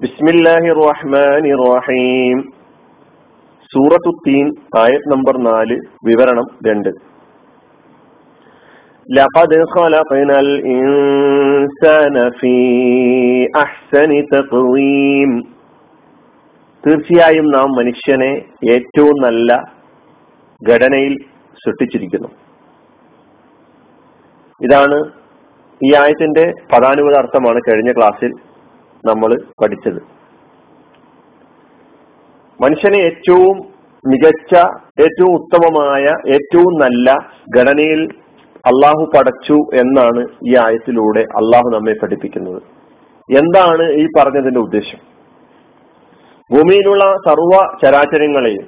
ബിസ്മില്ലാഹി റഹ്മാനി റഹീം സൂറത്തുത്തീൻ ആയത് നമ്പർ നാല് വിവരണം രണ്ട് لقد خلقنا الإنسان في أحسن تقويم തീർച്ചയായും നാം മനുഷ്യനെ ഏറ്റവും നല്ല ഘടനയിൽ സൃഷ്ടിച്ചിരിക്കുന്നു ഇതാണ് ഈ ആയത്തിന്റെ പദാനുപത അർത്ഥമാണ് കഴിഞ്ഞ ക്ലാസ്സിൽ നമ്മൾ പഠിച്ചത്. മനുഷ്യനെ ഏറ്റവും മികച്ച ഏറ്റവും ഉത്തമമായ ഏറ്റവും നല്ല ഘടനയിൽ അള്ളാഹു പടച്ചു എന്നാണ് ഈ ആയത്തിലൂടെ അള്ളാഹു നമ്മെ പഠിപ്പിക്കുന്നത്. എന്താണ് ഈ പറഞ്ഞതിന്റെ ഉദ്ദേശം? ഭൂമിയിലുള്ള സർവ ചരാചരങ്ങളെയും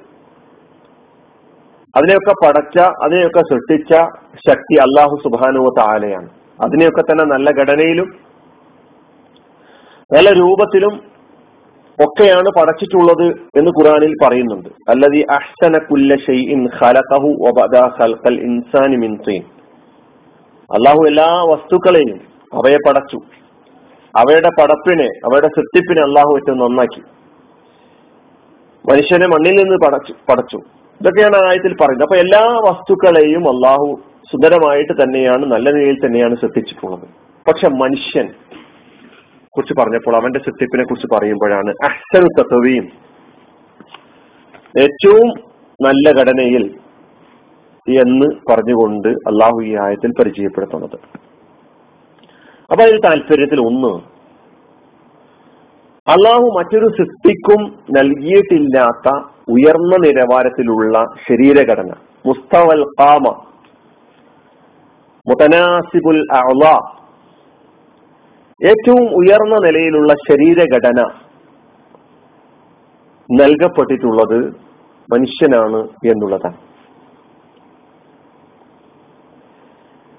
അതിനെയൊക്കെ പടച്ച അതിനെയൊക്കെ സൃഷ്ടിച്ച ശക്തി അള്ളാഹു സുബാനുവ താലയാണ് അതിനെയൊക്കെ തന്നെ നല്ല ഘടനയിലും നല്ല രൂപത്തിലും ഒക്കെയാണ് പടച്ചിട്ടുള്ളത് എന്ന് ഖുറാനിൽ പറയുന്നുണ്ട്. അല്ലതി അഹ്സന കുല്ല ഷെയ്ഇൻ ഖലഖഹു ഖൽഖൽ ഇൻസാനി മിൻ തീൻ അള്ളാഹു എല്ലാ വസ്തുക്കളെയും അവയെ പടച്ചു. അവയുടെ പടപ്പിനെ അവയുടെ സൃഷ്ടിപ്പിനെ അള്ളാഹു ഏറ്റവും നന്നാക്കി. മനുഷ്യനെ മണ്ണിൽ നിന്ന് പടച്ചു പടച്ചു. ഇതൊക്കെയാണ് ആയത്തിൽ പറയുന്നത്. അപ്പൊ എല്ലാ വസ്തുക്കളെയും അള്ളാഹു സുന്ദരമായിട്ട് തന്നെയാണ് നല്ല രീതിയിൽ തന്നെയാണ് ശ്രദ്ധിച്ചിട്ടുള്ളത് പക്ഷെ മനുഷ്യൻ കുറിച്ച് പറഞ്ഞപ്പോൾ അവന്റെ സൃഷ്ടിപ്പിനെ കുറിച്ച് പറയുമ്പോഴാണ് അഹ്സനു തത്വയും ഏറ്റവും നല്ല ഘടനയിൽ എന്ന് പറഞ്ഞുകൊണ്ട് അള്ളാഹു ഈ ആയത്തിൽ പരിചയപ്പെടുത്തുന്നത്. അപ്പൊ അതിന് താല്പര്യത്തിൽ ഒന്ന് അള്ളാഹു മറ്റൊരു സൃഷ്ടിക്കും നൽകിയിട്ടില്ലാത്ത ഉയർന്ന നിലവാരത്തിലുള്ള ശരീരഘടന മുസ്തവൽ കാമ മുതനാസിബുൽ അള ഏറ്റവും ഉയർന്ന നിലയിലുള്ള ശരീരഘടന നൽകപ്പെട്ടിട്ടുള്ളത് മനുഷ്യനാണ് എന്നുള്ളതാണ്.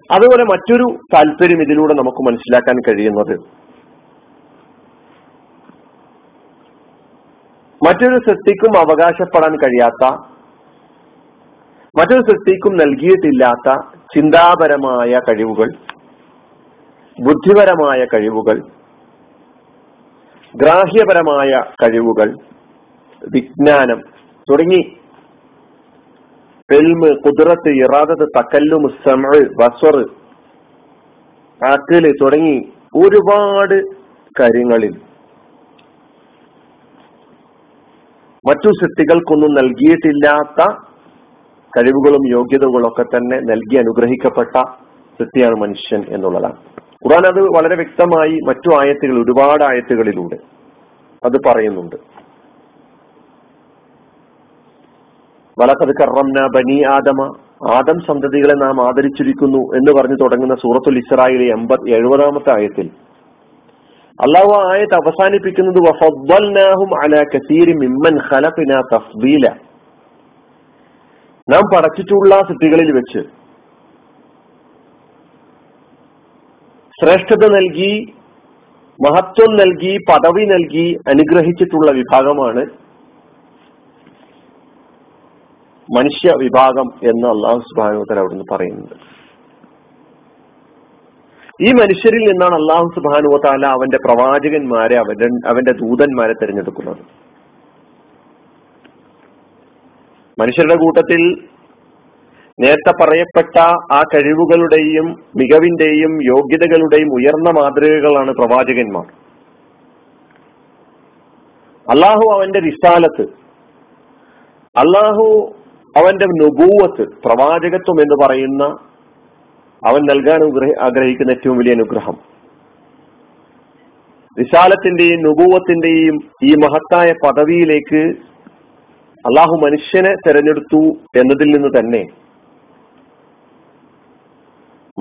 അതുപോലെ മറ്റൊരു താല്പര്യം ഇതിലൂടെ നമുക്ക് മനസ്സിലാക്കാൻ കഴിയുന്നത് മറ്റൊരു സൃഷ്ടിക്കും അവകാശപ്പെടാൻ കഴിയാത്ത മറ്റൊരു സൃഷ്ടിക്കും നൽകിയിട്ടില്ലാത്ത ചിന്താപരമായ കഴിവുകൾ ബുദ്ധിപരമായ കഴിവുകൾ ഗ്രാഹ്യപരമായ കഴിവുകൾ വിജ്ഞാനം തുടങ്ങി. എൽമ് കുതിരത്ത് ഇറാദത്ത് തക്കല്ലും ബസ്വർ ആക്കൽ തുടങ്ങി ഒരുപാട് കാര്യങ്ങളിൽ. മറ്റു സൃഷ്ടികൾക്കൊന്നും നൽകിയിട്ടില്ലാത്ത കഴിവുകളും യോഗ്യതകളും ഒക്കെ തന്നെ നൽകി അനുഗ്രഹിക്കപ്പെട്ട സൃഷ്ടിയാണ് മനുഷ്യൻ എന്നുള്ളതാണ്. ഖുർആൻ അത് വളരെ വ്യക്തമായി മറ്റു ആയത്തുകൾ ഒരുപാട് ആയത്തുകളിലൂടെ അത് പറയുന്നുണ്ട്. വലക്കത് കറംന ബനി ആദമ ആദം സന്തതികളെ നാം ആദരിച്ചിരിക്കുന്നു എന്ന് പറഞ്ഞു തുടങ്ങുന്ന സൂറത്തുൽ ഇസ്രായിലെ എൺപത് എഴുപതാമത്തെ ആയത്തിൽ അള്ളാഹു ആയത്ത് അവസാനിപ്പിക്കുന്നത് നാം പടച്ചിട്ടുള്ള സിദ്ധികളിൽ വെച്ച് ശ്രേഷ്ഠത നൽകി മഹത്വം നൽകി പദവി നൽകി അനുഗ്രഹിച്ചിട്ടുള്ള വിഭാഗമാണ് മനുഷ്യ വിഭാഗം എന്ന് അള്ളാഹു സുബാനുത്തല അവിടുന്ന് പറയുന്നത്. ഈ മനുഷ്യരിൽ നിന്നാണ് അള്ളാഹു സുബാനുവത്താല അവന്റെ പ്രവാചകന്മാരെ അവന്റെ അവന്റെ ദൂതന്മാരെ തിരഞ്ഞെടുക്കുന്നത്. മനുഷ്യരുടെ കൂട്ടത്തിൽ നേരത്തെ പറയപ്പെട്ട ആ കഴിവുകളുടെയും മികവിന്റെയും യോഗ്യതകളുടെയും ഉയർന്ന മാതൃകകളാണ് പ്രവാചകന്മാർ. അള്ളാഹു അവന്റെ റിസാലത്ത് അള്ളാഹു അവന്റെ നുപൂവത്ത് പ്രവാചകത്വം എന്ന് പറയുന്ന അവൻ നൽകാൻ ആഗ്രഹിക്കുന്ന ഏറ്റവും വലിയ അനുഗ്രഹം. വിശാലത്തിന്റെയും നുപൂവത്തിന്റെയും ഈ മഹത്തായ പദവിയിലേക്ക് അള്ളാഹു മനുഷ്യനെ തെരഞ്ഞെടുത്തു എന്നതിൽ നിന്ന് തന്നെ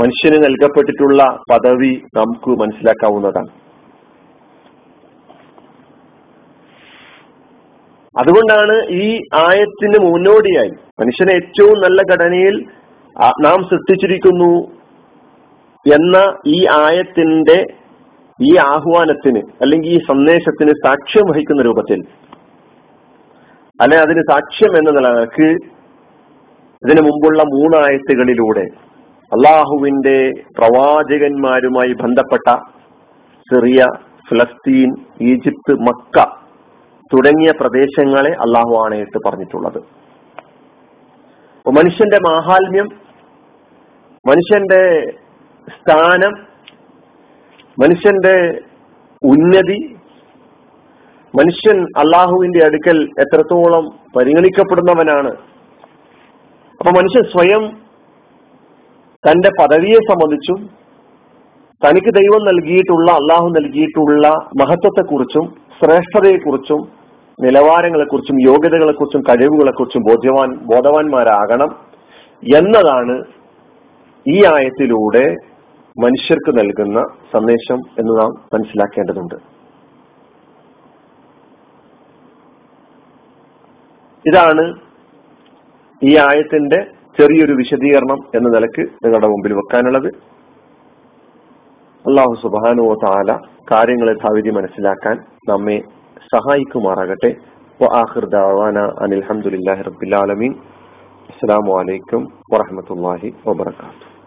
മനുഷ്യന് നൽകപ്പെട്ടിട്ടുള്ള പദവി നമുക്ക് മനസ്സിലാക്കാവുന്നതാണ്. അതുകൊണ്ടാണ് ഈ ആയത്തിന് മുന്നോടിയായി മനുഷ്യനെ ഏറ്റവും നല്ല ഘടനയിൽ നാം സൃഷ്ടിച്ചിരിക്കുന്നു എന്ന ഈ ആയത്തിന്റെ ഈ ആഹ്വാനത്തിന് അല്ലെങ്കിൽ ഈ സന്ദേശത്തിന് സാക്ഷ്യം വഹിക്കുന്ന രൂപത്തിൽ. അല്ലെ അതിന് സാക്ഷ്യം എന്ന നിലയ്ക്ക് ഇതിനു മുമ്പുള്ള മൂന്നായത്തുകളിലൂടെ അള്ളാഹുവിന്റെ പ്രവാചകന്മാരുമായി ബന്ധപ്പെട്ട സിറിയ ഫലസ്തീൻ ഈജിപ്ത് മക്ക തുടങ്ങിയ പ്രദേശങ്ങളെ അള്ളാഹു ആണയിട്ട് പറഞ്ഞിട്ടുള്ളത്. മനുഷ്യന്റെ മാഹാത്മ്യം മനുഷ്യന്റെ സ്ഥാനം മനുഷ്യന്റെ ഉന്നതി മനുഷ്യൻ അള്ളാഹുവിന്റെ അടുക്കൽ എത്രത്തോളം പരിഗണിക്കപ്പെടുന്നവനാണ്. അപ്പൊ മനുഷ്യൻ സ്വയം തന്റെ പദവിയെ സംബന്ധിച്ചും തനിക്ക് ദൈവം നൽകിയിട്ടുള്ള അള്ളാഹു നൽകിയിട്ടുള്ള മഹത്വത്തെക്കുറിച്ചും ശ്രേഷ്ഠതയെക്കുറിച്ചും നിലവാരങ്ങളെക്കുറിച്ചും യോഗ്യതകളെക്കുറിച്ചും കഴിവുകളെക്കുറിച്ചും ബോധ്യവാൻ ബോധവാന്മാരാകണം എന്നതാണ് ഈ ആയത്തിലൂടെ മനുഷ്യർക്ക് നൽകുന്ന സന്ദേശം എന്ന് നാം മനസ്സിലാക്കേണ്ടതുണ്ട്. ഇതാണ് ഈ ആയത്തിന്റെ ചെറിയൊരു വിശദീകരണം എന്ന നിലയ്ക്ക് നിങ്ങളുടെ മുമ്പിൽ വെക്കാനുള്ളത്. അള്ളാഹു സുബാനുവോ താല കാര്യങ്ങളെ ഭാവിധി മനസ്സിലാക്കാൻ നമ്മെ സഹായിക്കുമാറാകട്ടെ. അനിൽഹമുല്ലാഹി റബ്ബിലാലമീൻ അസ്സാം വലൈക്കും വാഹമത്തല്ലാഹി വാബർക്കാത്തു